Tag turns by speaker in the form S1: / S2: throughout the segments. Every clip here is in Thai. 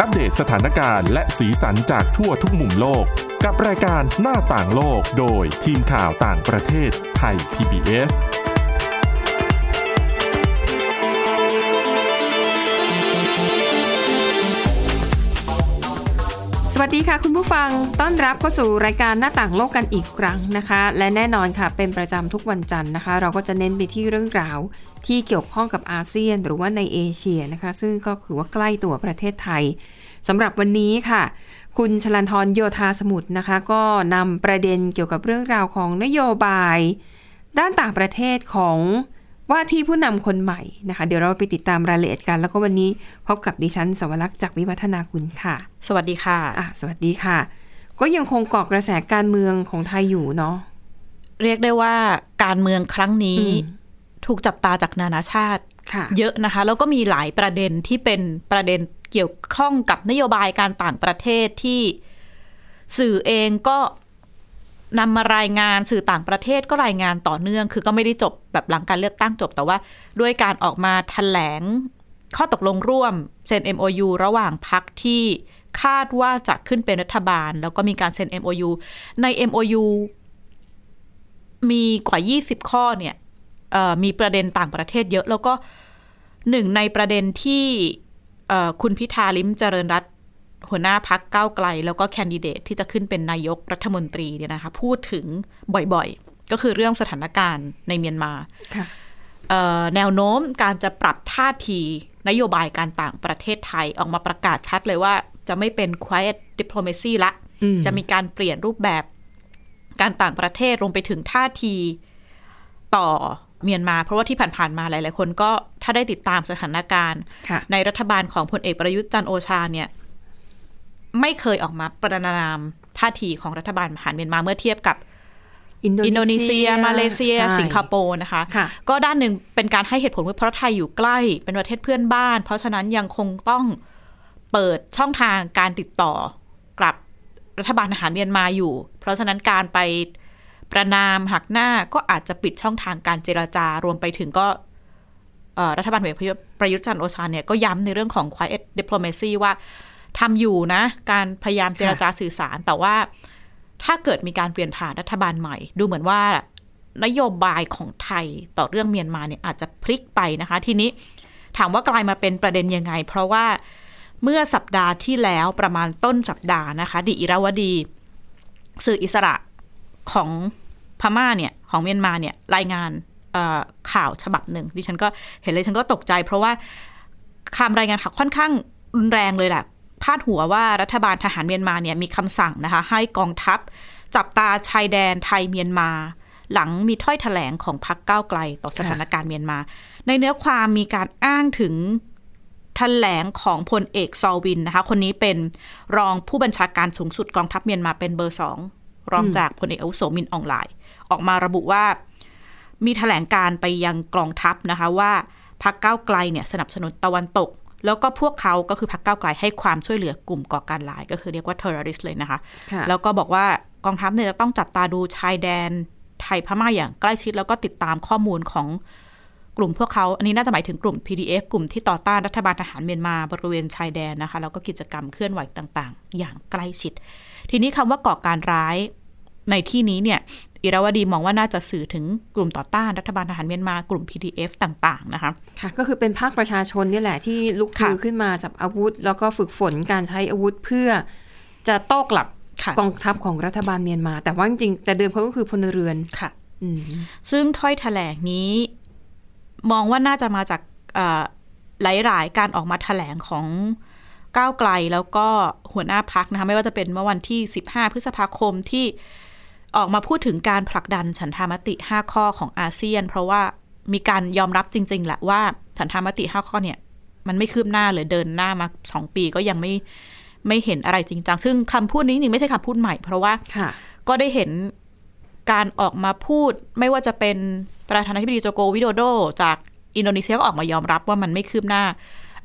S1: อัปเดตสถานการณ์และสีสันจากทั่วทุกมุมโลก กับรายการหน้าต่างโลกโดยทีมข่าวต่างประเทศไทย PBS
S2: สวัสดีค่ะคุณผู้ฟัง ต้อนรับเข้าสู่รายการหน้าต่างโลกกันอีกครั้งนะคะ และแน่นอนค่ะเป็นประจำทุกวันจันทร์นะคะ เราก็จะเน้นไปที่เรื่องราว ที่เกี่ยวข้องกับอาเซียนหรือว่าในเอเชียนะคะ ซึ่งก็คือว่าใกล้ตัวประเทศไทยสำหรับวันนี้ค่ะ คุณชลันทรโยธาสมุทรนะคะ ก็นำประเด็นเกี่ยวกับเรื่องราวของนโยบาย ด้านต่างประเทศของว่าที่ผู้นำคนใหม่นะคะ เดี๋ยวเราไปติดตามรายละเอียดกัน แล้วก็วันนี้พบกับดิฉันสวรักษ์จากวิวัฒนาคุณค่ะ
S3: สวัสดีค่ะ
S2: อะสวัสดีค่ะ ก็ยังคงเกาะกระแสการเมืองของไทยอยู่เนาะ
S3: เรียกได้ว่าการเมืองครั้งนี้
S2: อืม
S3: ถูกจับตาจากนานาชาติ
S2: ค่ะ
S3: เยอะนะคะ แล้วก็มีหลายประเด็นที่เป็นประเด็นเกี่ยวข้องกับนโยบายการต่างประเทศที่สื่อเองก็นำมารายงานสื่อต่างประเทศก็รายงานต่อเนื่อง คือก็ไม่ได้จบแบบหลังการเลือกตั้งจบแต่ว่า ด้วยการออกมาแถลงข้อตกลงร่วมเซ็น MOU ระหว่างพักที่คาดว่าจะขึ้นเป็นรัฐบาล แล้วก็มีการเซ็น MOU ใน MOU มีกว่า 20 ข้อเนี่ยเอ่อ มีประเด็นต่างประเทศเยอะ แล้วก็หนึ่งในประเด็นที่เอ่อคุณพิธาลิมเจริญรัตน์หัวหน้าพักก้าวไกล แล้วก็แคนดิเดตที่จะขึ้นเป็นนายกรัฐมนตรีเนี่ยนะคะพูดถึงบ่อยๆ ก็คือเรื่องสถานการณ์ในเมียนมา
S2: ค่ะ
S3: เอ่อแนวโน้มการจะปรับท่าทีนโยบายการต่างประเทศไทยออกมาประกาศชัดเลยว่า จะไม่เป็น quiet diplomacy ละ
S2: อืม
S3: จะมีการเปลี่ยนรูปแบบการต่างประเทศรวมไปถึงท่าทีต่อ เมียนมา เพราะว่าที่ผ่านๆมาหลายๆคนก็ถ้าได้ติดตามสถานการณ์
S2: ค่ะ
S3: ในรัฐบาลของพลเอกประยุทธ์จันทร์โอชาเนี่ย ไม่เคยออกมาประนามท่าทีของรัฐบาลทหารเมียนมาเมื่อเทียบกับอินโดนีเซีย มาเลเซีย
S2: ใช่
S3: สิงคโปร์นะคะ
S2: ค่ะ
S3: ก็ด้านหนึ่งเป็นการให้เหตุผลว่าเพราะไทยอยู่ใกล้เป็นประเทศเพื่อนบ้าน เพราะฉะนั้นยังคงต้องเปิดช่องทางการติดต่อกับรัฐบาลทหารเมียนมาอยู่ เพราะฉะนั้นการไป ประนามหักหน้าก็อาจจะปิดช่องทางการเจราจารวมไปถึงก็รัฐบาลพลเอกประยุทธ์จันโอชาเนี่ยก็ย้ำในเรื่องของ quiet diplomacy ว่าทำอยู่นะ การพยายามเจราจาสื่อสาร แต่ว่าถ้าเกิดมีการเปลี่ยนผ่านรัฐบาลใหม่ ดูเหมือนว่านโยบายของไทยต่อเรื่องเมียนมาเนี่ยอาจจะพลิกไปนะคะ ทีนี้ถามว่ากลายมาเป็นประเด็นยังไง เพราะว่าเมื่อสัปดาห์ที่แล้วประมาณต้นสัปดาห์นะคะดิอิราวดี สื่ออิสระ ของพม่าเนี่ยของเมียนมาเนี่ยรายงานข่าวฉบับหนึ่งดิฉันก็เห็นเลยฉันก็ตกใจ เพราะว่าคำรายงานข่าวค่อนข้างรุนแรงเลยแหละพาดหัวว่ารัฐบาลทหารเมียนมาเนี่ยมีคำสั่งนะคะให้กองทัพ จับตาชายแดนไทยเมียนมา หลังมีถ้อยแถลงของพรรคก้าวไกลต่อสถานการณ์เมียนมา ในเนื้อความมีการอ้างถึงแถลงของพลเอกโซวินนะคะ คนนี้เป็นรองผู้บัญชาการสูงสุดกองทัพเมียนมาเป็นเบอร์สอง รองจากพลเอกอาวุโสมินอ่องหล่าย ออกมาระบุว่า มีแถลงการไปยังกองทัพนะคะว่าพรรคก้าวไกลเนี่ยสนับสนุนตะวันตก แล้วก็พวกเขาก็คือพรรคก้าวไกลให้ความช่วยเหลือกลุ่มก่อการร้าย ก็คือเรียกว่า terrorist เลยนะคะ
S2: ค่ะ
S3: แล้วก็บอกว่ากองทัพเนี่ยจะต้องจับตาดูชายแดนไทยพม่าอย่างใกล้ชิดแล้วก็ติดตามข้อมูลของกลุ่มพวกเขาอันนี้น่าจะหมายถึงกลุ่ม PDF กลุ่มที่ต่อต้านรัฐบาลทหารเมียนมาบริเวณชายแดนนะคะแล้วก็กิจกรรมเคลื่อนไหวต่าง ๆ อย่างใกล้ชิด ทีนี้คำว่าก่อการร้ายในที่นี้เนี่ยอิราวดีมองว่าน่าจะสื่อถึงกลุ่มต่อต้านรัฐบาลทหารเมียนมากลุ่ม PDF ต่าง ๆ นะคะ
S2: ค่ะ ก็คือเป็นภาคประชาชนนี่แหละที่ลุก
S3: ค่ะ
S2: คือขึ้นมาจับอาวุธ แล้วก็ฝึกฝนการใช้อาวุธเพื่อจะโต้กลับ
S3: ค่ะ
S2: กองทัพของรัฐบาลเมียนมา แต่ว่าจริงๆแต่เดิมเขาก็คือพลเรือน
S3: ค่ะ
S2: อืม
S3: ซึ่งถ้อยแถลงนี้ มองว่าน่าจะมาจากเอ่อหลายๆ การออกมาแถลงของ ก้าวไกลแล้วก็หัวหน้าพักนะคะไม่ว่าจะเป็นเมื่อวันที่ 15 พฤษภาคมที่ออกมาพูดถึงการผลักดันฉันทามติ 5 ข้อของอาเซียน เพราะว่ามีการยอมรับจริง ๆแหละว่าฉันทามติ 5 ข้อเนี่ย มันไม่คืบหน้าเลยเดินหน้ามา 2 ปีก็ยังไม่ไม่เห็นอะไรจริงจังซึ่งคำพูดนี้จริงๆไม่ใช่คำพูดใหม่ เพราะว่า
S2: ค่ะ
S3: ก็ได้เห็นการออกมาพูดไม่ว่าจะเป็นประธานาธิบดีโจโกวิโดโด จากอินโดนีเซียก็ออกมายอมรับว่ามันไม่คืบหน้า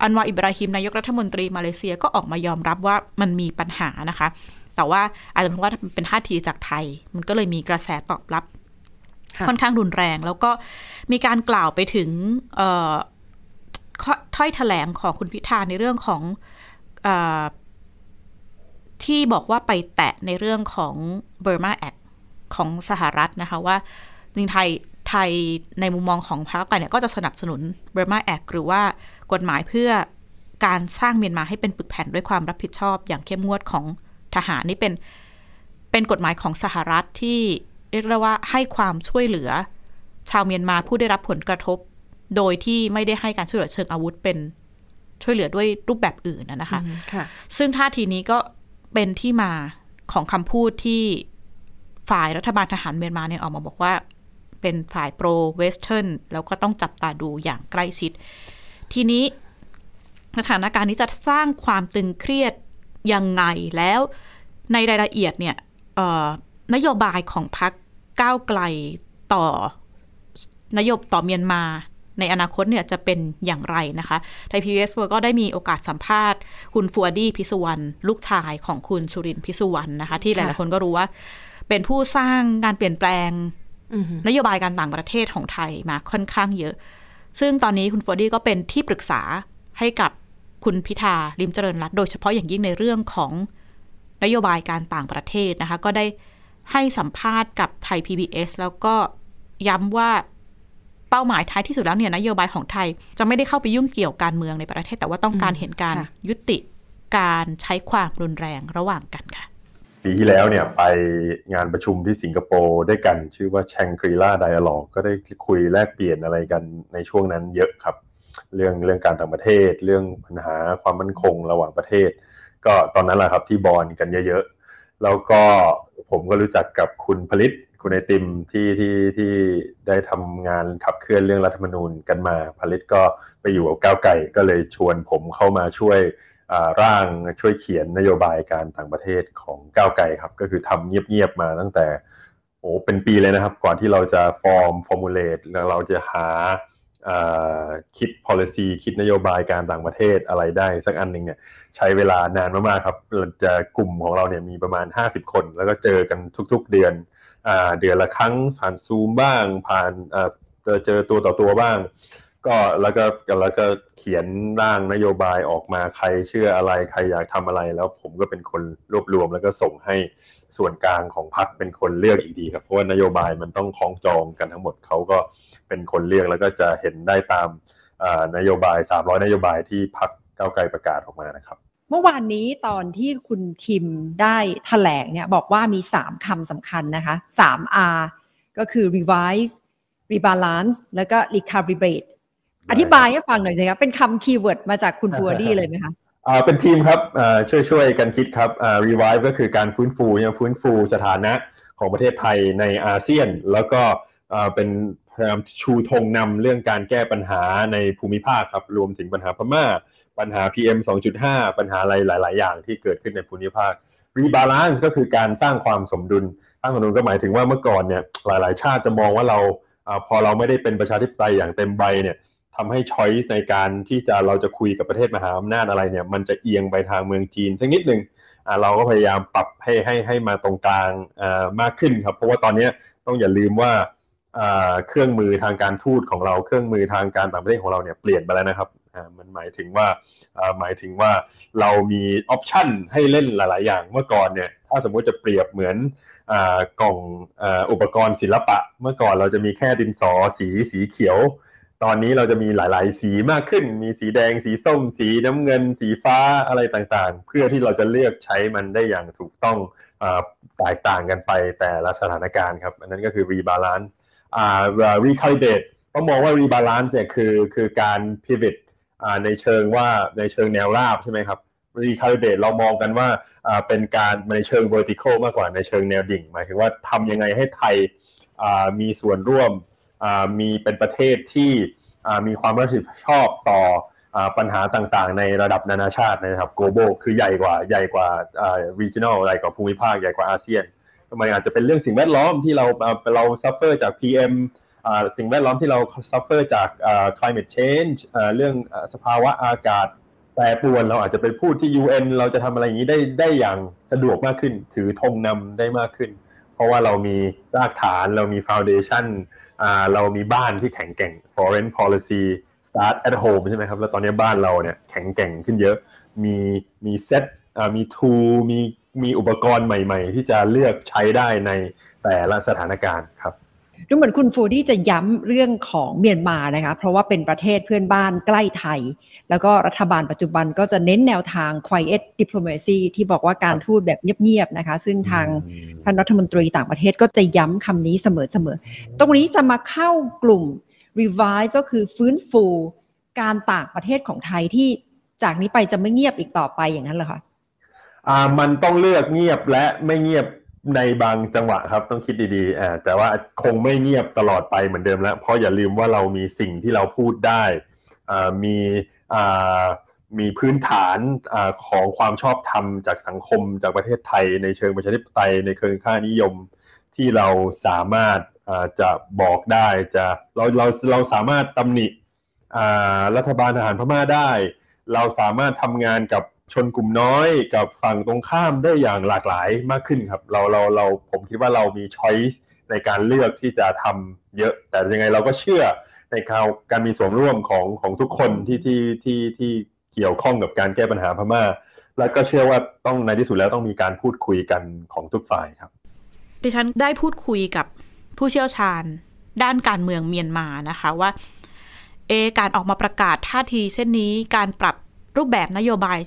S3: อันวาอิบราฮิมนายกรัฐมนตรีมาเลเซียก็ออกมายอมรับว่ามันมีปัญหานะคะ แต่ว่าอาจจะเป็นเพราะว่าเป็นท่าทีจากไทย มันก็เลยมีกระแสตอบรับ
S2: ค่ะ
S3: ค่อนข้างรุนแรง แล้วก็มีการกล่าวไปถึงเอ่อข้อถ้อยแถลงของคุณพิธาในเรื่องของที่บอกว่าไปแตะในเรื่องของ Burma Act ของสหรัฐนะคะว่าจริงไทยไทยในมุมมองของพรรคไปเนี่ยก็จะสนับสนุน Burma Act หรือว่า กฎหมายเพื่อการสร้างเมียนมาให้เป็นปึกแผ่นด้วยความรับผิดชอบ อย่างเข้มงวดของทหารนี่เป็นเป็นกฎหมายของสหรัฐที่เรียกได้ว่าให้ความช่วยเหลือ ชาวเมียนมาผู้ได้รับผลกระทบ โดยที่ไม่ได้ให้การช่วยเหลือเชิงอาวุธเป็นช่วยเหลือด้วยรูปแบบอื่นนะคะ
S2: คะ
S3: ซึ่งท่าทีนี้ก็เป็นที่มาของคำพูดที่ฝ่ายรัฐบาลทหารเมียนมาเนี่ยออกมาบอกว่า เป็นฝ่ายโปรเวสเทิร์นแล้วก็ต้องจับตาดูอย่างใกล้ชิด ทีนี้สถานการณ์นี้จะสร้างความตึงเครียดยังไงแล้วในรายละเอียดเนี่ยนโยบายของพรรคก้าวไกลต่อนโยบต่อเมียนมาในอนาคตเนี่ยจะเป็นอย่างไรนะคะ ไทยพีบีเอสก็ได้มีโอกาสสัมภาษณ์ คุณฟูอาดี้พิศสุวรรณลูกชายของคุณสุรินทร์ พิศสุวรรณนะคะ ที่หลายๆคนก็รู้ว่า เป็นผู้สร้างการเปลี่ยนแปลงนโยบายการต่างประเทศของไทยมาค่อนข้างเยอะ ซึ่งตอนนี้คุณฟูอาดี้ก็เป็นที่ปรึกษาให้กับคุณพิธาลิมเจริญรัตโดยเฉพาะอย่างยิ่งในเรื่องของนโยบายการต่างประเทศนะคะ ก็ได้ให้สัมภาษณ์กับไทย PBS แล้วก็ย้ำว่าเป้าหมายท้ายที่สุดแล้วเนี่ยนโยบายของไทยจะไม่ได้เข้าไปยุ่งเกี่ยวการเมืองในประเทศ แต่ว่าต้องการเห็นการยุติการใช้ความรุนแรงระหว่างกันค่ะ
S4: ปีที่แล้วเนี่ยไปงานประชุมที่สิงคโปร์ด้วยกัน ชื่อว่าแชงกรีลาไดอะล็อกก็ได้คุยแลกเปลี่ยนอะไรกันในช่วงนั้นเยอะครับ เรื่องเรื่องการต่างประเทศ เรื่องปัญหาความมั่นคงระหว่างประเทศ ก็ตอนนั้นแหละครับที่บอลกันเยอะๆ แล้วก็ผมก็รู้จักกับคุณผลิตคุณไอติมที่ที่ที่ได้ทำงานขับเคลื่อนเรื่องรัฐธรรมนูญกันมาผลิตก็ไปอยู่กับก้าวไก่ก็เลยชวนผมเข้ามาช่วย ร่างช่วยเขียนนโยบายการต่างประเทศของก้าวไก่ครับ ก็คือทำเงียบๆมาตั้งแต่โอ้เป็นปีเลยนะครับ ก่อนที่เราจะ form formulate แล้วเราจะหาคิด policy คิดนโยบายการต่างประเทศอะไรได้สักอันหนึ่งเนี่ยใช้เวลานานมากๆครับจะกลุ่มของเราเนี่ยมีประมาณ 50 คน แล้วก็เจอกันทุกๆเดือนอเดือนละครั้งผ่านซูมบ้างผ่านเจอเจอตัวต่อตัวบ้าง ก็แล้วก็แล้วก็เขียนร่างนโยบายออกมาใครเชื่ออะไรใครอยากทำอะไร แล้วผมก็เป็นคนรวบรวม แล้วก็ส่งให้ส่วนกลางของพรรคเป็นคนเลือกอีกทีครับเพราะว่านโยบายมันต้องคล้องจองกันทั้งหมดเขาก็เป็นคนเลือกแล้วก็จะเห็นได้ตามนโยบาย 300 นโยบายที่พรรคก้าวไกลประกาศออกมานะครับ
S5: เมื่อวานนี้ตอนที่คุณทิมได้แถลงเนี่ยบอกว่ามี 3คำสำคัญนะคะ3 R ก็คือ revive rebalance แล้วก็ recalibrate อธิบายให้ฟังหน่อยนะครับเป็นคำ keyword มาจากคุณฟูอาดี้เลยไหมคะ
S4: อ่าเป็นทีมครับช่วยช่วยกันคิดครับอ่า revive ก็คือการฟื้นฟูเนี่ยฟื้นฟูสถานะของประเทศไทยในอาเซียน แล้วก็อ่าเป็นพยายามชูธงนำเรื่องการแก้ปัญหาในภูมิภาคครับรวมถึงปัญหาพม่า ปัญหา PM 2.5 ปัญหาอะไรหลาย ๆ อย่างที่เกิดขึ้นในภูมิภาค rebalance ก็คือการสร้างความสมดุลสร้างสมดุลก็หมายถึงว่าเมื่อก่อนเนี่ยหลาย ๆ ชาติจะมองว่าเราอพอเราไม่ได้เป็นประชาธิปไตยอย่างเต็มใบเนี่ย ทำให้ช้อยส์ในการที่จะเราจะคุยกับประเทศมหาอำนาจอะไรเนี่ย มันจะเอียงไปทางเมืองจีนสักนิดหนึ่งเราก็พยายามปรับให้ให้ให้มาตรงกลางมากขึ้นครับ เพราะว่าตอนนี้ต้องอย่าลืมว่าเครื่องมือทางการทูตของเราเครื่องมือทางการต่างประเทศของเราเนี่ยเปลี่ยนไปแล้วนะครับมันหมายถึงว่าหมายถึงว่าเรามีออปชันให้เล่นหลาย ๆ อย่างเมื่อก่อนเนี่ยถ้าสมมุติจะเปรียบเหมือนกล่องอุปกรณ์ศิลปะ เมื่อก่อนเราจะมีแค่ดินสอสีสีเขียว ตอนนี้เราจะมีหลาย ๆ สีมากขึ้น มีสีแดง สีส้ม สีน้ำเงิน สีฟ้าอะไรต่างๆ เพื่อที่เราจะเลือกใช้มันได้อย่างถูกต้องแตกต่างกันไปแต่ละสถานการณ์ครับ อันนั้นก็คือ rebalance อ่า recalibrate ต้องมองว่า rebalance เนี่ยคือคือการ pivot ในเชิงว่าในเชิงแนวราบใช่ไหมครับรีคาลิเบตเรามองกันว่าเป็นการในเชิง vertical มากกว่าในเชิงแนวดิ่ง หมายถึงว่าทำยังไงให้ไทยมีส่วนร่วม มีเป็นประเทศที่มีความรับผิดชอบต่อปัญหาต่างๆ ในระดับนานาชาตินะครับ global คือใหญ่กว่าใหญ่กว่า regional ใหญ่กว่าภูมิภาคใหญ่กว่าอาเซียนทำไมอาจจะเป็นเรื่องสิ่งแวดล้อมที่เราเรา suffer จาก PM สิ่งแวดล้อมที่เรา suffer จาก climate change เรื่องสภาวะอากาศแปรปรวนเราอาจจะไปพูดที่ UN เราจะทำอะไรอย่างนี้ได้ได้อย่างสะดวกมากขึ้น ถือธงนำได้มากขึ้น เพราะว่าเรามีรากฐานเรามี foundation เรามีบ้านที่แข็งแกร่ง foreign policy start at home ใช่ไหมครับ แล้วตอนนี้บ้านเราเนี่ยแข็งแกร่งขึ้นเยอะ มีมีเซ็ตมีทูมีมีอุปกรณ์ใหม่ ๆ ที่จะเลือกใช้ได้ในแต่ละสถานการณ์ครับ
S5: ดูเหมือนคุณฟูดี้จะย้ำเรื่องของเมียนมานะคะ เพราะว่าเป็นประเทศเพื่อนบ้านใกล้ไทย แล้วก็รัฐบาลปัจจุบันก็จะเน้นแนวทาง quiet diplomacy ที่บอกว่าการทูตแบบเงียบๆนะคะ ซึ่งทางท่านรัฐมนตรีต่างประเทศก็จะย้ำคำนี้เสมอๆ ตรงนี้จะมาเข้ากลุ่ม revive ก็คือฟื้นฟูการต่างประเทศของไทยที่จากนี้ไปจะไม่เงียบอีกต่อไปอย่างนั้นเหรอคะ
S4: อ่ามันต้องเลือกเงียบและไม่เงียบ ในบางจังหวะครับต้องคิดดีๆอ่าแต่ว่าคงไม่เงียบตลอดไปเหมือนเดิมแล้ว เพราะอย่าลืมว่าเรามีสิ่งที่เราพูดได้อ่ามีอ่ามีพื้นฐานอของความชอบธรรมจากสังคมจากประเทศไทย ในเชิงประชาธิปไตยในเชิงค่านิยมที่เราสามารถจะบอกได้จะเราเราเราสามารถตำหนิรัฐบาลทหารพม่าได้ เราสามารถทำงานกับ ชนกลุ่มน้อยกับฝั่งตรงข้ามได้อย่างหลากหลายมากขึ้นครับ เราเราเราผมคิดว่าเรามีช้อยส์ในการเลือกที่จะทำเยอะ แต่ยังไงเราก็เชื่อในการการมีส่วนร่วมของของทุกคนที่ที่ที่ที่เกี่ยวข้องกับการแก้ปัญหาพม่า แล้วก็เชื่อว่าต้องในที่สุดแล้วต้องมีการพูดคุยกันของทุกฝ่ายครับ
S3: ดิฉันได้พูดคุยกับผู้เชี่ยวชาญด้านการเมืองเมียนมานะคะว่าเอการออกมาประกาศท่าทีเช่นนี้การปรับรูปแบบนโยบาย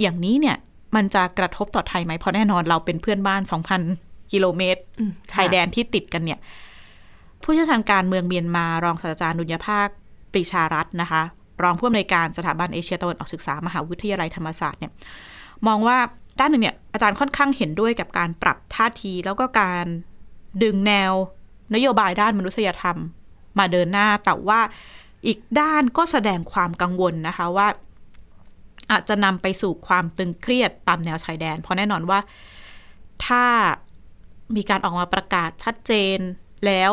S3: อย่างนี้เนี่ยมันจะกระทบต่อไทยไหมเพราะแน่นอนเราเป็นเพื่อนบ้าน 2,000 กิโลเมตรชายแดนที่ติดกันเนี่ย ผู้เชี่ยวชาญการเมืองเมียนมารองศาสตราจารย์ดุลยภาคปรีชารัตน์นะคะ รองผู้อำนวยการสถาบันเอเชียตะวันออกศึกษามหาวิทยาลัยธรรมศาสตร์เนี่ยมองว่าด้านหนึ่งเนี่ยอาจารย์ค่อนข้างเห็นด้วยกับการปรับท่าทีแล้วก็การดึงแนวนโยบายด้านมนุษยธรรม มาเดินหน้าแต่ว่าอีกด้านก็แสดงความกังวลนะคะว่า อาจจะนำไปสู่ความตึงเครียดตามแนวชายแดน เพราะแน่นอนว่าถ้ามีการออกมาประกาศชัดเจน แล้ว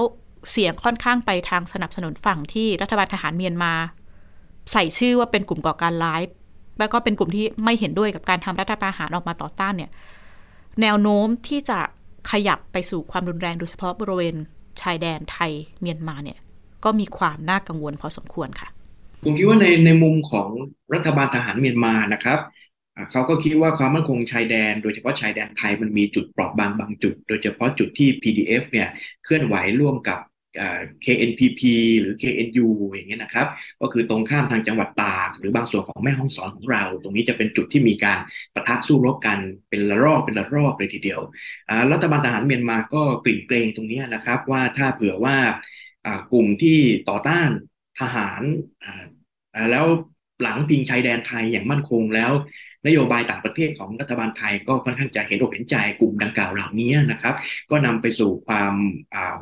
S3: เสียงค่อนข้างไปทางสนับสนุนฝั่งที่รัฐบาลทหารเมียนมา ใส่ชื่อว่าเป็นกลุ่มก่อการร้าย แล้วก็เป็นกลุ่มที่ไม่เห็นด้วยกับการทำรัฐประหารออกมาต่อต้านเนี่ย แนวโน้มที่จะขยับไปสู่ความรุนแรงโดยเฉพาะบริเวณชายแดนไทยเมียนมาเนี่ย ก็มีความน่ากังวลพอสมควรค่ะ
S6: ผมคิดว่าในในมุมของรัฐบาลทหารเมียนมานะครับเขาก็คิดว่าความมั่นคงชายแดน โดยเฉพาะชายแดนไทยมันมีจุดเปราะบางบางจุด โดยเฉพาะจุดที่ PDF เนี่ยเคลื่อนไหวร่วมกับ KNPP หรือ KNU อย่างเงี้ยนะครับ ก็คือตรงข้ามทางจังหวัดตาก หรือบางส่วนของแม่ห้องสอนของเรา ตรงนี้จะเป็นจุดที่มีการประทะสู้รบกันเป็นละรอบเป็นละรอบเลยทีเดียวรัฐบาลทหารเมียนมาก็กลิ่นเกรงตรงนี้นะครับว่าถ้าเผื่อว่ากลุ่มที่ต่อต้าน ทหารแล้วหลังพิงชายแดนไทยอย่างมั่นคงแล้ว นโยบายต่างประเทศของรัฐบาลไทยก็ค่อนข้างจะเห็นอกเห็นใจกลุ่มดังกล่าวเหล่านี้นะครับ ก็นำไปสู่ความ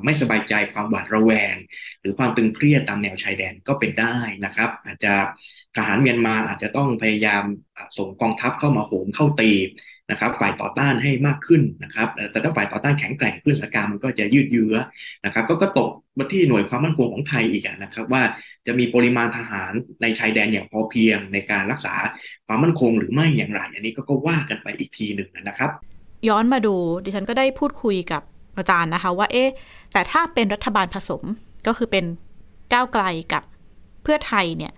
S6: ไม่สบายใจความหวาดระแวง หรือความตึงเครียดตามแนวชายแดนก็เป็นได้นะครับ อาจจะทหารเมียนมาอาจจะต้องพยายามส่งกองทัพเข้ามาโหมเข้าตี นะครับฝ่ายต่อต้านให้มากขึ้นนะครับแต่ถ้าฝ่ายต่อต้านแข็งแกร่งขึ้นสถานการณ์มันก็จะยืดเยื้อนะครับก็ก็ตกมาที่หน่วยความมั่นคงของไทยอีกนะครับว่าจะมีปริมาณทหารในชายแดนอย่างพอเพียงในการรักษาความมั่นคงหรือไม่อย่างไรอันนี้ก็ก็ว่ากันไปอีกทีหนึ่งนะครับ
S3: ย้อนมาดูดิฉันก็ได้พูดคุยกับอาจารย์นะคะว่าเอ๊ะแต่ถ้าเป็นรัฐบาลผสมก็คือเป็นก้าวไกลกับเพื่อไทยเนี่ย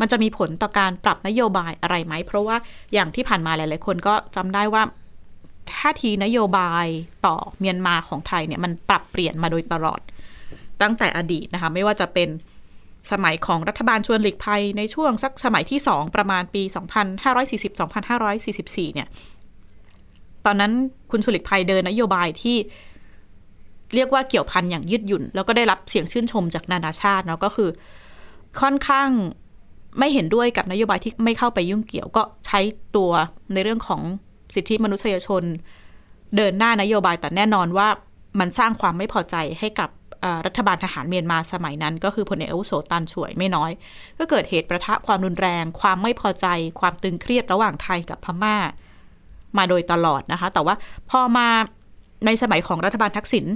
S3: มันจะมีผลต่อการปรับนโยบายอะไรไหม เพราะว่าอย่างที่ผ่านมาหลาย ๆ คนก็จำได้ว่าท่าทีนโยบายต่อเมียนมาของไทยเนี่ยมันปรับเปลี่ยนมาโดยตลอด ตั้งแต่อดีตนะคะ ไม่ว่าจะเป็นสมัยของรัฐบาลชวนหลีกภัยในช่วงสักสมัยที่สองประมาณปี 2540-2544 เนี่ย ตอนนั้นคุณชวนหลีกภัยเดินนโยบายที่เรียกว่าเกี่ยวพันอย่างยืดหยุ่น แล้วก็ได้รับเสียงชื่นชมจากนานาชาติเนาะก็คือค่อนข้าง ไม่เห็นด้วยกับนโยบายที่ไม่เข้าไปยุ่งเกี่ยวก็ใช้ตัวในเรื่องของสิทธิมนุษยชน เดินหน้านโยบายแต่แน่นอนว่ามันสร้างความไม่พอใจให้กับรัฐบาลทหารเมียนมาสมัยนั้น ก็คือพลเอกอาวุโสตันช่วยไม่น้อย ก็เกิดเหตุประทะความรุนแรง ความไม่พอใจ ความตึงเครียดระหว่างไทยกับพม่า มาโดยตลอดนะคะ แต่ว่าพอมาในสมัยของรัฐบาลทักษิณ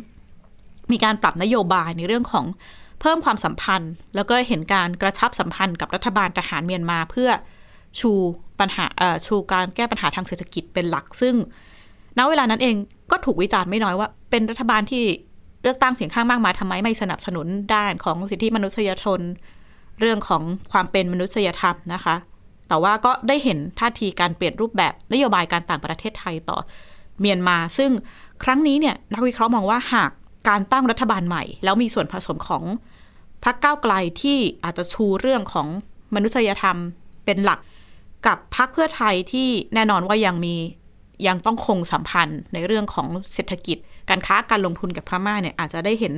S3: มีการปรับนโยบายในเรื่องของ เพิ่มความสัมพันธ์ แล้วก็เห็นการกระชับสัมพันธ์กับรัฐบาลทหารเมียนมาเพื่อชูปัญหาชูการแก้ปัญหาทางเศรษฐกิจเป็นหลัก ซึ่งณเวลานั้นเองก็ถูกวิจารณ์ไม่น้อยว่า เป็นรัฐบาลที่เลือกตั้งเสียงข้างมากมายทำไมไม่สนับสนุนด้านของสิทธิมนุษยชน เรื่องของความเป็นมนุษยธรรมนะคะ แต่ว่าก็ได้เห็นท่าทีการเปลี่ยนรูปแบบนโยบายการต่างประเทศไทยต่อเมียนมา ซึ่งครั้งนี้เนี่ยนักวิเคราะห์มองว่าหาก การตั้งรัฐบาลใหม่ แล้วมีส่วนผสมของพรรคก้าวไกลที่อาจจะชูเรื่องของมนุษยธรรมเป็นหลักกับพรรคเพื่อไทยที่แน่นอนว่ายังมียังต้องคงสัมพันธ์ในเรื่องของเศรษฐกิจ การค้าการลงทุนกับพม่าเนี่ยอาจจะได้เห็น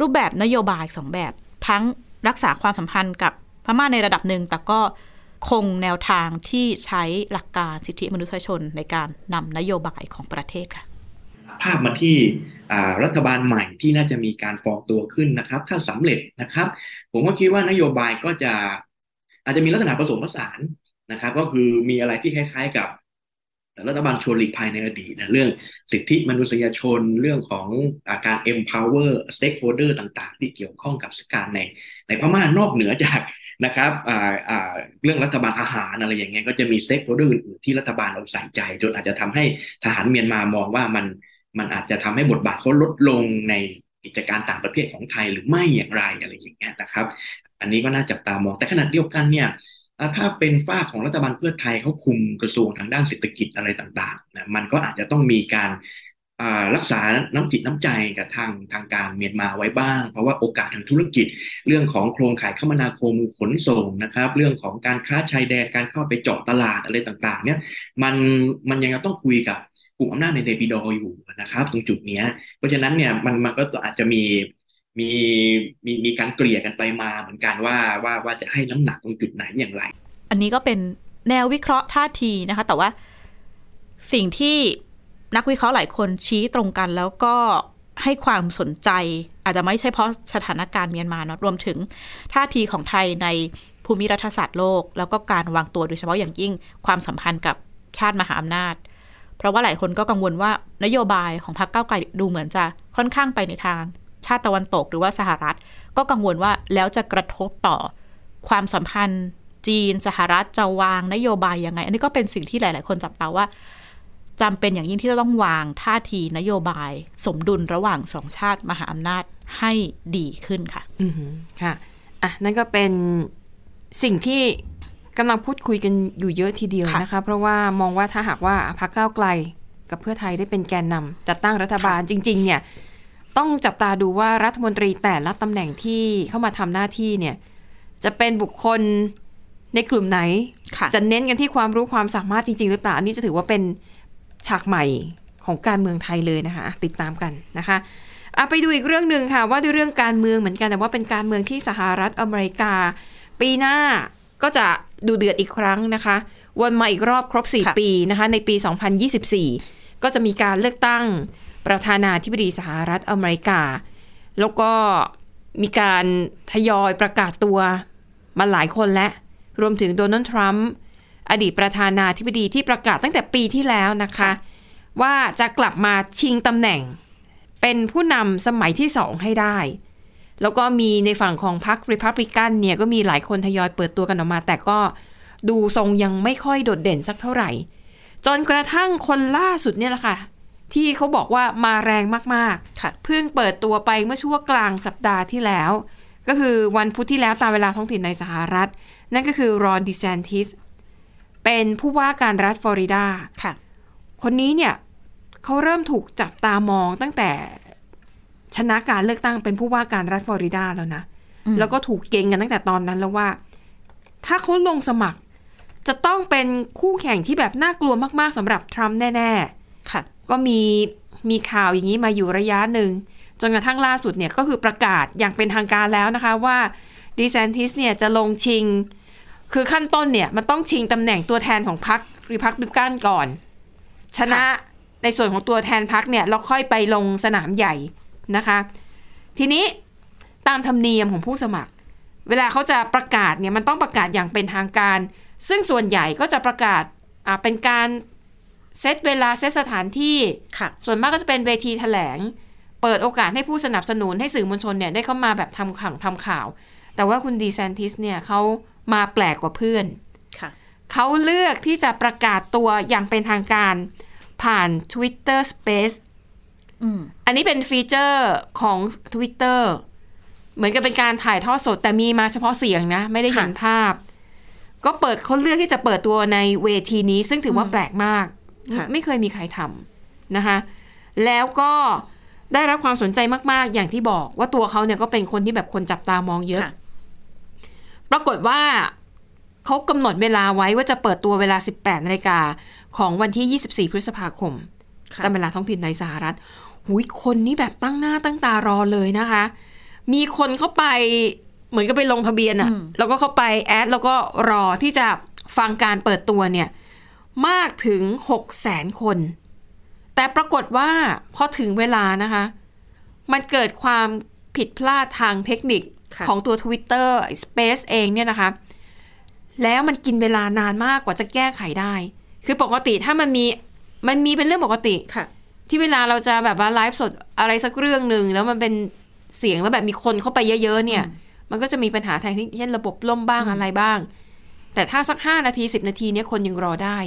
S3: รูปแบบนโยบายสองแบบ ทั้งรักษาความสัมพันธ์กับพม่าในระดับหนึ่งแต่ก็คงแนวทางที่ใช้หลักการสิทธิมนุษยชนในการนำนโยบายของประเทศค่ะ
S6: ภาพมาที่รัฐบาลใหม่ที่น่าจะมีการฟองตัวขึ้นนะครับ ถ้าสำเร็จนะครับ ผมก็คิดว่านโยบายก็จะอาจจะมีลักษณะผสมผสานนะครับ ก็คือมีอะไรที่คล้าย ๆกับรัฐบาลชวนหลีกภัยในอดีตนะเรื่องสิทธิมนุษยชนเรื่องของอาการ empower stakeholder ต่างๆ ที่เกี่ยวข้องกับสการในในพม่านอกเหนือจากนะครับเรื่องรัฐบาลทหารอะไรอย่างเงี้ยก็จะมี stakeholder อื่นๆที่รัฐบาลเราใส่ใจ จนอาจจะทำให้ทหารเมียนมามองว่ามัน มันอาจจะทำให้บทบาทเขาลดลงในกิจการต่างประเทศของไทยหรือไม่อย่างไรอะไรอย่างเงี้ยนะครับ อันนี้ก็น่าจับตามองแต่ขณะเดียวกันเนี่ยถ้าเป็นฝ้าของรัฐบาลเพื่อไทยเขาคุมกระทรวงทางด้านเศรษฐกิจอะไรต่างๆนะมันก็อาจจะต้องมีการรักษาน้ำจิตน้ำใจกับทางทางการเมียนมาไว้บ้าง เพราะว่าโอกาสทางธุรกิจ เรื่องของโครงข่ายคมนาคมขนส่งนะครับ เรื่องของการค้าชายแดนการเข้าไปเจาะตลาดอะไรต่างๆ เนี่ยมันมันยังต้องคุยกับ กลุ่มอำนาจในเดบิดออยู่นะครับ ตรงจุดนี้เพราะฉะนั้นเนี่ยมันมันก็อาจจะมีมีมีมีการเกลี่ยกันไปมาเหมือนกันว่าว่าว่าจะให้น้ำหนักตรงจุดไหนอย่างไร
S3: อันนี้ก็เป็นแนววิเคราะห์ท่าทีนะคะ แต่ว่าสิ่งที่นักวิเคราะห์หลายคนชี้ตรงกันแล้วก็ให้ความสนใจ อาจจะไม่ใช่เพราะสถานการณ์เมียนมาเนะรวมถึงท่าทีของไทยในภูมิรัฐศาสตร์โลก แล้วก็การวางตัวโดยเฉพาะอย่างยิ่งความสัมพันธ์กับชาติมหาอำนาจ เพราะว่าหลายคนก็กังวลว่านโยบายของพรรคก้าวไกลดูเหมือนจะค่อนข้างไปในทาง ชาติตะวันตกหรือว่าสหรัฐ ก็กังวลว่าแล้วจะกระทบต่อความสัมพันธ์ จีนสหรัฐจะวางนโยบายยังไง อันนี้ก็เป็นสิ่งที่หลาย ๆ คนจับตาว่าจำเป็นอย่างยิ่งที่จะต้องวางท่าทีนโยบาย สมดุลระหว่างสองชาติมหาอำนาจให้ดีขึ้นค่ะ
S2: อืมค่ะอะนั่นก็เป็นสิ่งที่ กำลังพูดคุยกันอยู่เยอะทีเดียวนะคะ เพราะว่ามองว่าถ้าหากว่าพรรคก้าวไกลกับเพื่อไทยได้เป็นแกนนำจัดตั้งรัฐบาลจริง ๆ เนี่ย ต้องจับตาดูว่ารัฐมนตรีแต่ละตำแหน่งที่เข้ามาทำหน้าที่เนี่ย จะเป็นบุคคลในกลุ่มไหน จะเน้นกันที่ความรู้ความสามารถจริง ๆ หรือเปล่า อันนี้จะถือว่าเป็นฉากใหม่ของการเมืองไทยเลยนะคะ ติดตามกันนะคะะไปดูอีกเรื่องหนึ่งค่ะ ว่าด้วยเรื่องการเมืองเหมือนกันแต่ว่าเป็นการเมืองที่สหรัฐอเมริกา ปีหน้าก็จะ ดูเดือดอีกครั้งนะคะ วนมาอีกรอบครบ 4 ปีนะคะ ในปี 2024 ก็จะมีการเลือกตั้งประธานาธิบดีสหรัฐอเมริกา แล้วก็มีการทยอยประกาศตัวมาหลายคนและ รวมถึงโดนัลด์ทรัมป์อดีตประธานาธิบดีที่ประกาศตั้งแต่ปีที่แล้วนะคะ ว่าจะกลับมาชิงตำแหน่ง เป็นผู้นำสมัยที่สองให้ได้ แล้วก็มีในฝั่งของพรรคริพับลิกันเนี่ยก็มีหลายคนทยอยเปิดตัวกันออกมา แต่ก็ดูทรงยังไม่ค่อยโดดเด่นสักเท่าไหร่ จนกระทั่งคนล่าสุดเนี่ยแหละค่ะ ที่เขาบอกว่ามาแรงมากๆ เพิ่งเปิดตัวไปเมื่อช่วงกลางสัปดาห์ที่แล้ว ก็คือวันพุธที่แล้วตามเวลาท้องถิ่นในสหรัฐ นั่นก็คือรอนดิแซนติสเป็นผู้ว่าการรัฐฟลอริดา
S3: ค่ะ
S2: คนนี้เนี่ยเขาเริ่มถูกจับตามองตั้งแต่ ชนะการเลือกตั้งเป็นผู้ว่าการรัฐฟลอริดาแล้วนะ แล้วก็ถูกเก่งกันตั้งแต่ตอนนั้นแล้วว่า ถ้าเขาลงสมัคร จะต้องเป็นคู่แข่งที่แบบน่ากลัวมากๆสำหรับทรัมป์แน่
S3: ๆ ค่ะ
S2: ก็มีมีข่าวอย่างนี้มาอยู่ระยะหนึ่งจนกระทั่งล่าสุดเนี่ยก็คือประกาศอย่างเป็นทางการแล้วนะคะว่าดิแซนติสเนี่ยจะลงชิง คือขั้นต้นเนี่ยมันต้องชิงตำแหน่งตัวแทนของพรรครีพับลิกันก่อน ชนะในส่วนของตัวแทนพรรคเนี่ยเราค่อยไปลงสนามใหญ่ นะคะ ทีนี้ตามธรรมเนียมของผู้สมัคร เวลาเขาจะประกาศเนี่ยมันต้องประกาศอย่างเป็นทางการ ซึ่งส่วนใหญ่ก็จะประกาศอ่าเป็นการเซตเวลาเซตสถานที่ส่วนมากก็จะเป็นเวทีแถลง เปิดโอกาสให้ผู้สนับสนุนให้สื่อมวลชนเนี่ยได้เข้ามาแบบทำข่าวทำข่าว แต่ว่าคุณดีแซนติสเนี่ยเขามาแปลกกว่าเพื่อนเขาเลือกที่จะประกาศตัวอย่างเป็นทางการผ่าน Twitter Space อันนี้เป็นฟีเจอร์ของ Twitter เหมือนกับเป็นการถ่ายทอดสด แต่มีมาเฉพาะเสียงนะ ไม่ได้เห็นภาพ ก็เปิดเขาเลือกที่จะเปิดตัวในเวทีนี้ ซึ่งถือว่าแปลกมาก
S3: ค่ะ
S2: ไม่เคยมีใครทำนะคะ แล้วก็ได้รับความสนใจมาก ๆ อย่างที่บอกว่าตัวเขาเนี่ยก็เป็นคนที่แบบคนจับตามองเยอะ
S3: ค่ะ
S2: ปรากฏว่าเขากำหนดเวลาไว้ว่าจะเปิดตัวเวลา 18นาฬิกาของวันที่ 24 พฤษภาคม
S3: ค่ะ
S2: ตามเวลาท้องถิ่นในสหรัฐ หุยคนนี้แบบตั้งหน้าตั้งตารอเลยนะคะ มีคนเข้าไปเหมือนกับไปลงทะเบียนอะ
S3: อืม
S2: แล้วก็เข้าไปแอดแล้วก็รอที่จะฟังการเปิดตัวเนี่ย มากถึง6แสนคน แต่ปรากฏว่าพอถึงเวลานะคะ มันเกิดความผิดพลาดทางเทคนิค
S3: ค่ะ
S2: ของตัว Twitter Space เองเนี่ยนะคะ แล้วมันกินเวลานานมากกว่าจะแก้ไขได้ คือปกติถ้ามันมีมันมีเป็นเรื่องปกติ
S3: ค่ะ
S2: ที่เวลาเราจะแบบว่าไลฟ์สดอะไรสักเรื่องหนึ่งแล้วมันเป็นเสียงแล้วแบบมีคนเข้าไปเยอะๆเนี่ย มันก็จะมีปัญหาทางเทคนิคเช่นระบบล่มบ้างอะไรบ้าง แต่ถ้าสักห้านาทีสิบนาทีเนี่ยคนยังรอได้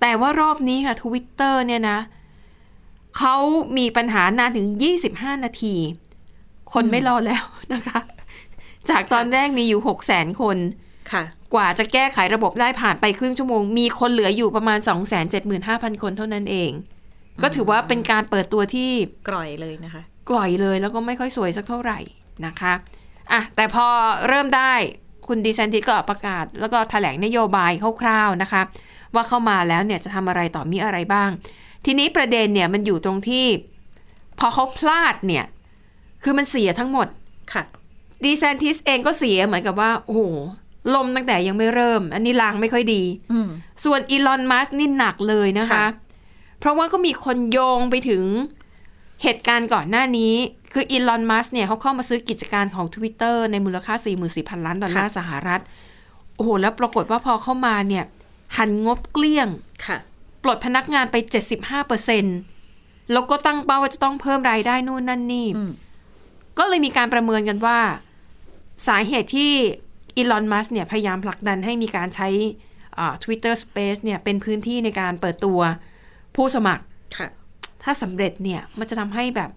S2: แต่ว่ารอบนี้ค่ะทวิตเตอร์เนี่ยนะเขามีปัญหานานถึง25นาที คนไม่รอแล้วนะคะ จากตอนแรกมีอยู่6 0แสนคน
S3: ค่ะ
S2: กว่าจะแก้ไขระบบได้ผ่านไปครึ่งชั่วโมง มีคนเหลืออยู่ประมาณ275,000คนเท่านั้นเอง ก็ถือว่าเป็นการเปิดตัวที่
S3: กร่อยเลยนะคะ
S2: กร่อยเลยแล้วก็ไม่ค่อยสวยสักเท่าไหร่นะคะอะแต่พอเริ่มได้คุณดีแซนติสก็ประกาศ แล้วก็แถลงนโยบายคร่าวๆนะคะ ว่าเข้ามาแล้วเนี่ยจะทำอะไรต่อมีอะไรบ้าง ทีนี้ประเด็นเนี่ยมันอยู่ตรงที่ พอเขาพลาดเนี่ย คือมันเสียทั้งหมด
S3: ค่ะ
S2: ดีแซนติสเองก็เสียเหมือนกับว่า โอ้โหลมตั้งแต่ยังไม่เริ่ม อันนี้ลางไม่ค่อยดี
S3: อืม
S2: ส่วนอีลอนมัสก์นี่หนักเลยนะคะ
S3: ค่ะ
S2: เพราะว่าก็มีคนโยงไปถึงเหตุการณ์ก่อนหน้านี้ คืออีลอนมัสเนี่ยเขาเข้ามาซื้อกิจการของ Twitter ในมูลค่า 44,000 ล้านดอลลาร์สหรัฐ โอ้โห แล้วปรากฏว่าพอเข้ามาเนี่ย หันงบเกลี้ยง
S3: ค่ะ
S2: ปลดพนักงานไป 75%แล้วก็ตั้งเป้าว่าจะต้องเพิ่มรายได้นู่นนั่นนี่
S3: อืม
S2: ก็เลยมีการประเมินกันว่า สาเหตุที่อีลอนมัสเนี่ยพยายามผลักดันให้มีการใช้อ่า Twitter Space เนี่ยเป็นพื้นที่ในการเปิดตัว ผู้สมัคร
S3: ค่ะ
S2: ถ้าสำเร็จเนี่ยมันจะทำให้แบบ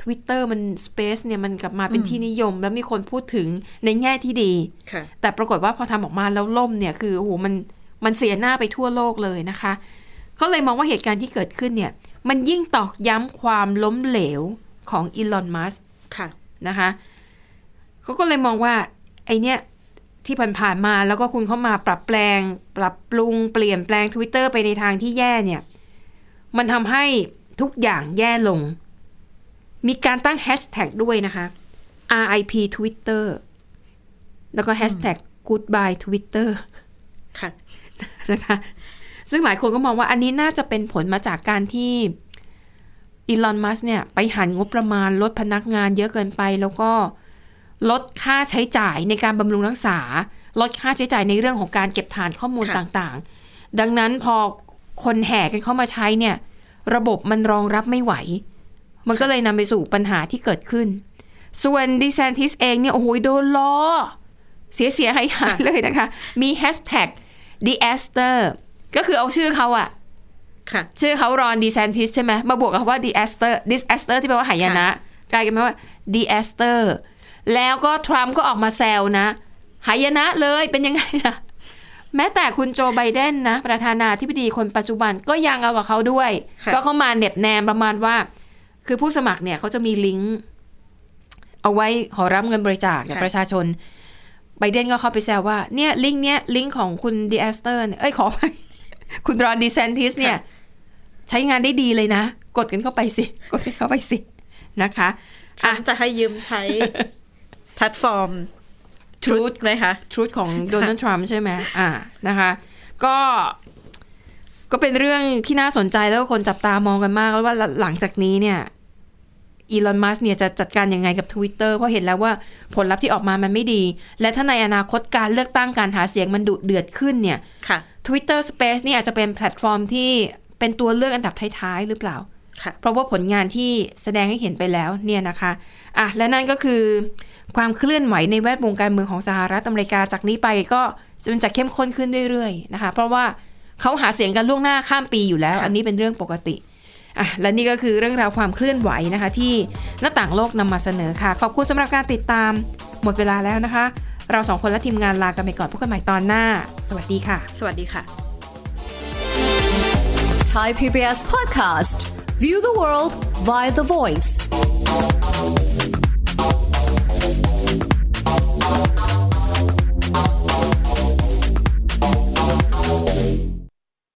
S2: Twitter มัน Space เนี่ยมันกลับมาเป็นที่นิยม แล้วมีคนพูดถึงในแง่ที่ดี
S3: ค่ะ
S2: แต่ปรากฏว่าพอทำออกมาแล้วล่มเนี่ยคือโอ้โหมันมันเสียหน้าไปทั่วโลกเลยนะคะ ก็เลยมองว่าเหตุการณ์ที่เกิดขึ้นเนี่ย มันยิ่งตอกย้ำความล้มเหลวของอีลอน มัส
S3: ค่ะ
S2: นะคะเขาก็เลยมองว่า ไอเนี้ยที่ผ่านๆมาแล้วก็คุณเข้ามาปรับแปลง ปรับปรุงเปลี่ยนแปลง Twitter ไปในทางที่แย่เนี่ย มันทำให้ทุกอย่างแย่ลง มีการตั้งแฮชแท็กด้วยนะคะ RIP Twitter แล้วก็แฮชแท็ก Goodbye Twitter
S3: ค่ะ
S2: นะคะ ซึ่งหลายคนก็มองว่าอันนี้น่าจะเป็นผลมาจากการที่อีลอน มัสเนี่ย ไปหันงบประมาณลดพนักงานเยอะเกินไป แล้วก็ลดค่าใช้จ่ายในการบำรุงรักษา ลดค่าใช้จ่ายในเรื่องของการเก็บฐานข้อมูล
S3: ค่ะ
S2: ต่างๆ ดังนั้นพอ คนแห่กันเข้ามาใช้เนี่ย ระบบมันรองรับไม่ไหว มันก็เลยนำไปสู่ปัญหาที่เกิดขึ้น ส่วนดิ a ซนติสเองเนี่ยโอ้โหโดนล้อ เสียเสียหายหายๆเลยนะคะ มีแฮชแท็ก d i a s t e r ก็คือเอาชื่อเขาอะ
S3: ค่ะ
S2: ชื่อเขารอนดี a ซนติสใช่ไหมมาบวกกับคำว่า disaster disaster ที่แปลว่าหายนะกลายเป็นว่า disaster แล้วก็ทรัมป์ก็ออกมาแซวนะหายนะเลยเป็นยังไงนะ แม้แต่คุณโจไบเดนนะ ประธานาธิบดีคนปัจจุบันก็ยังเอากับเขาด้วย
S3: ค่ะ
S2: ก็เข้ามาเหน็บแนมประมาณว่า คือผู้สมัครเนี่ยเขาจะมีลิงก์เอาไว้ขอรับเงินบริจาคจากประชาชนไบเดนก็เข้าไปแซวว่าเนี่ยลิงก์เนี้ยลิงก์ของคุณดีแอสเตอร์เนี่ยเอ้ยขอไปคุณรอนดีแซนติสเนี่ย ใช้งานได้ดีเลยนะ กดกันเข้าไปสิ กดกันเข้าไปสินะคะ
S3: อะ
S2: อะ
S3: จะให้ยืมใช้แพลตฟอร์ม
S2: Truth
S3: ไหมคะ
S2: ทรูธของโดนัลด์ทรัมป์ใช่ไหมอ่านะคะ ก็ก็เป็นเรื่องที่น่าสนใจแล้วก็คนจับตามองกันมากแล้วว่าหลังจากนี้เนี่ยอีลอนมัสเนี่ยจะจัดการยังไงกับ Twitter เพราะเห็นแล้วว่าผลลัพธ์ที่ออกมามันไม่ดี และถ้าในอนาคตการเลือกตั้งการหาเสียงมันดุเดือดขึ้นเนี่ย
S3: ค่ะ
S2: Twitter Space เนี่ยอาจจะเป็นแพลตฟอร์มที่เป็นตัวเลือกอันดับท้ายๆ หรือเปล่า
S3: ค่ะ
S2: เพราะว่าผลงานที่แสดงให้เห็นไปแล้วเนี่ยนะคะอะและนั่นก็คือ ความเคลื่อนไหวในแวดวงการเมืองของสหรัฐอเมริกาจากนี้ไปก็มันจะเข้มข้นขึ้นเรื่อยๆนะคะ เพราะว่าเขาหาเสียงกันล่วงหน้าข้ามปีอยู่แล้ว
S3: ค่ะ
S2: อันนี้เป็นเรื่องปกติอะและนี่ก็คือเรื่องราวความเคลื่อนไหวนะคะ ที่หน้าต่างโลกนำมาเสนอค่ะ ขอบคุณสำหรับการติดตาม หมดเวลาแล้วนะคะ เราสองคนและทีมงานลากันไปก่อนพบกันใหม่ตอนหน้า สวัสดีค่ะ
S3: สวัสดีค่ะ
S7: Thai PBS podcast. View the world via the voice.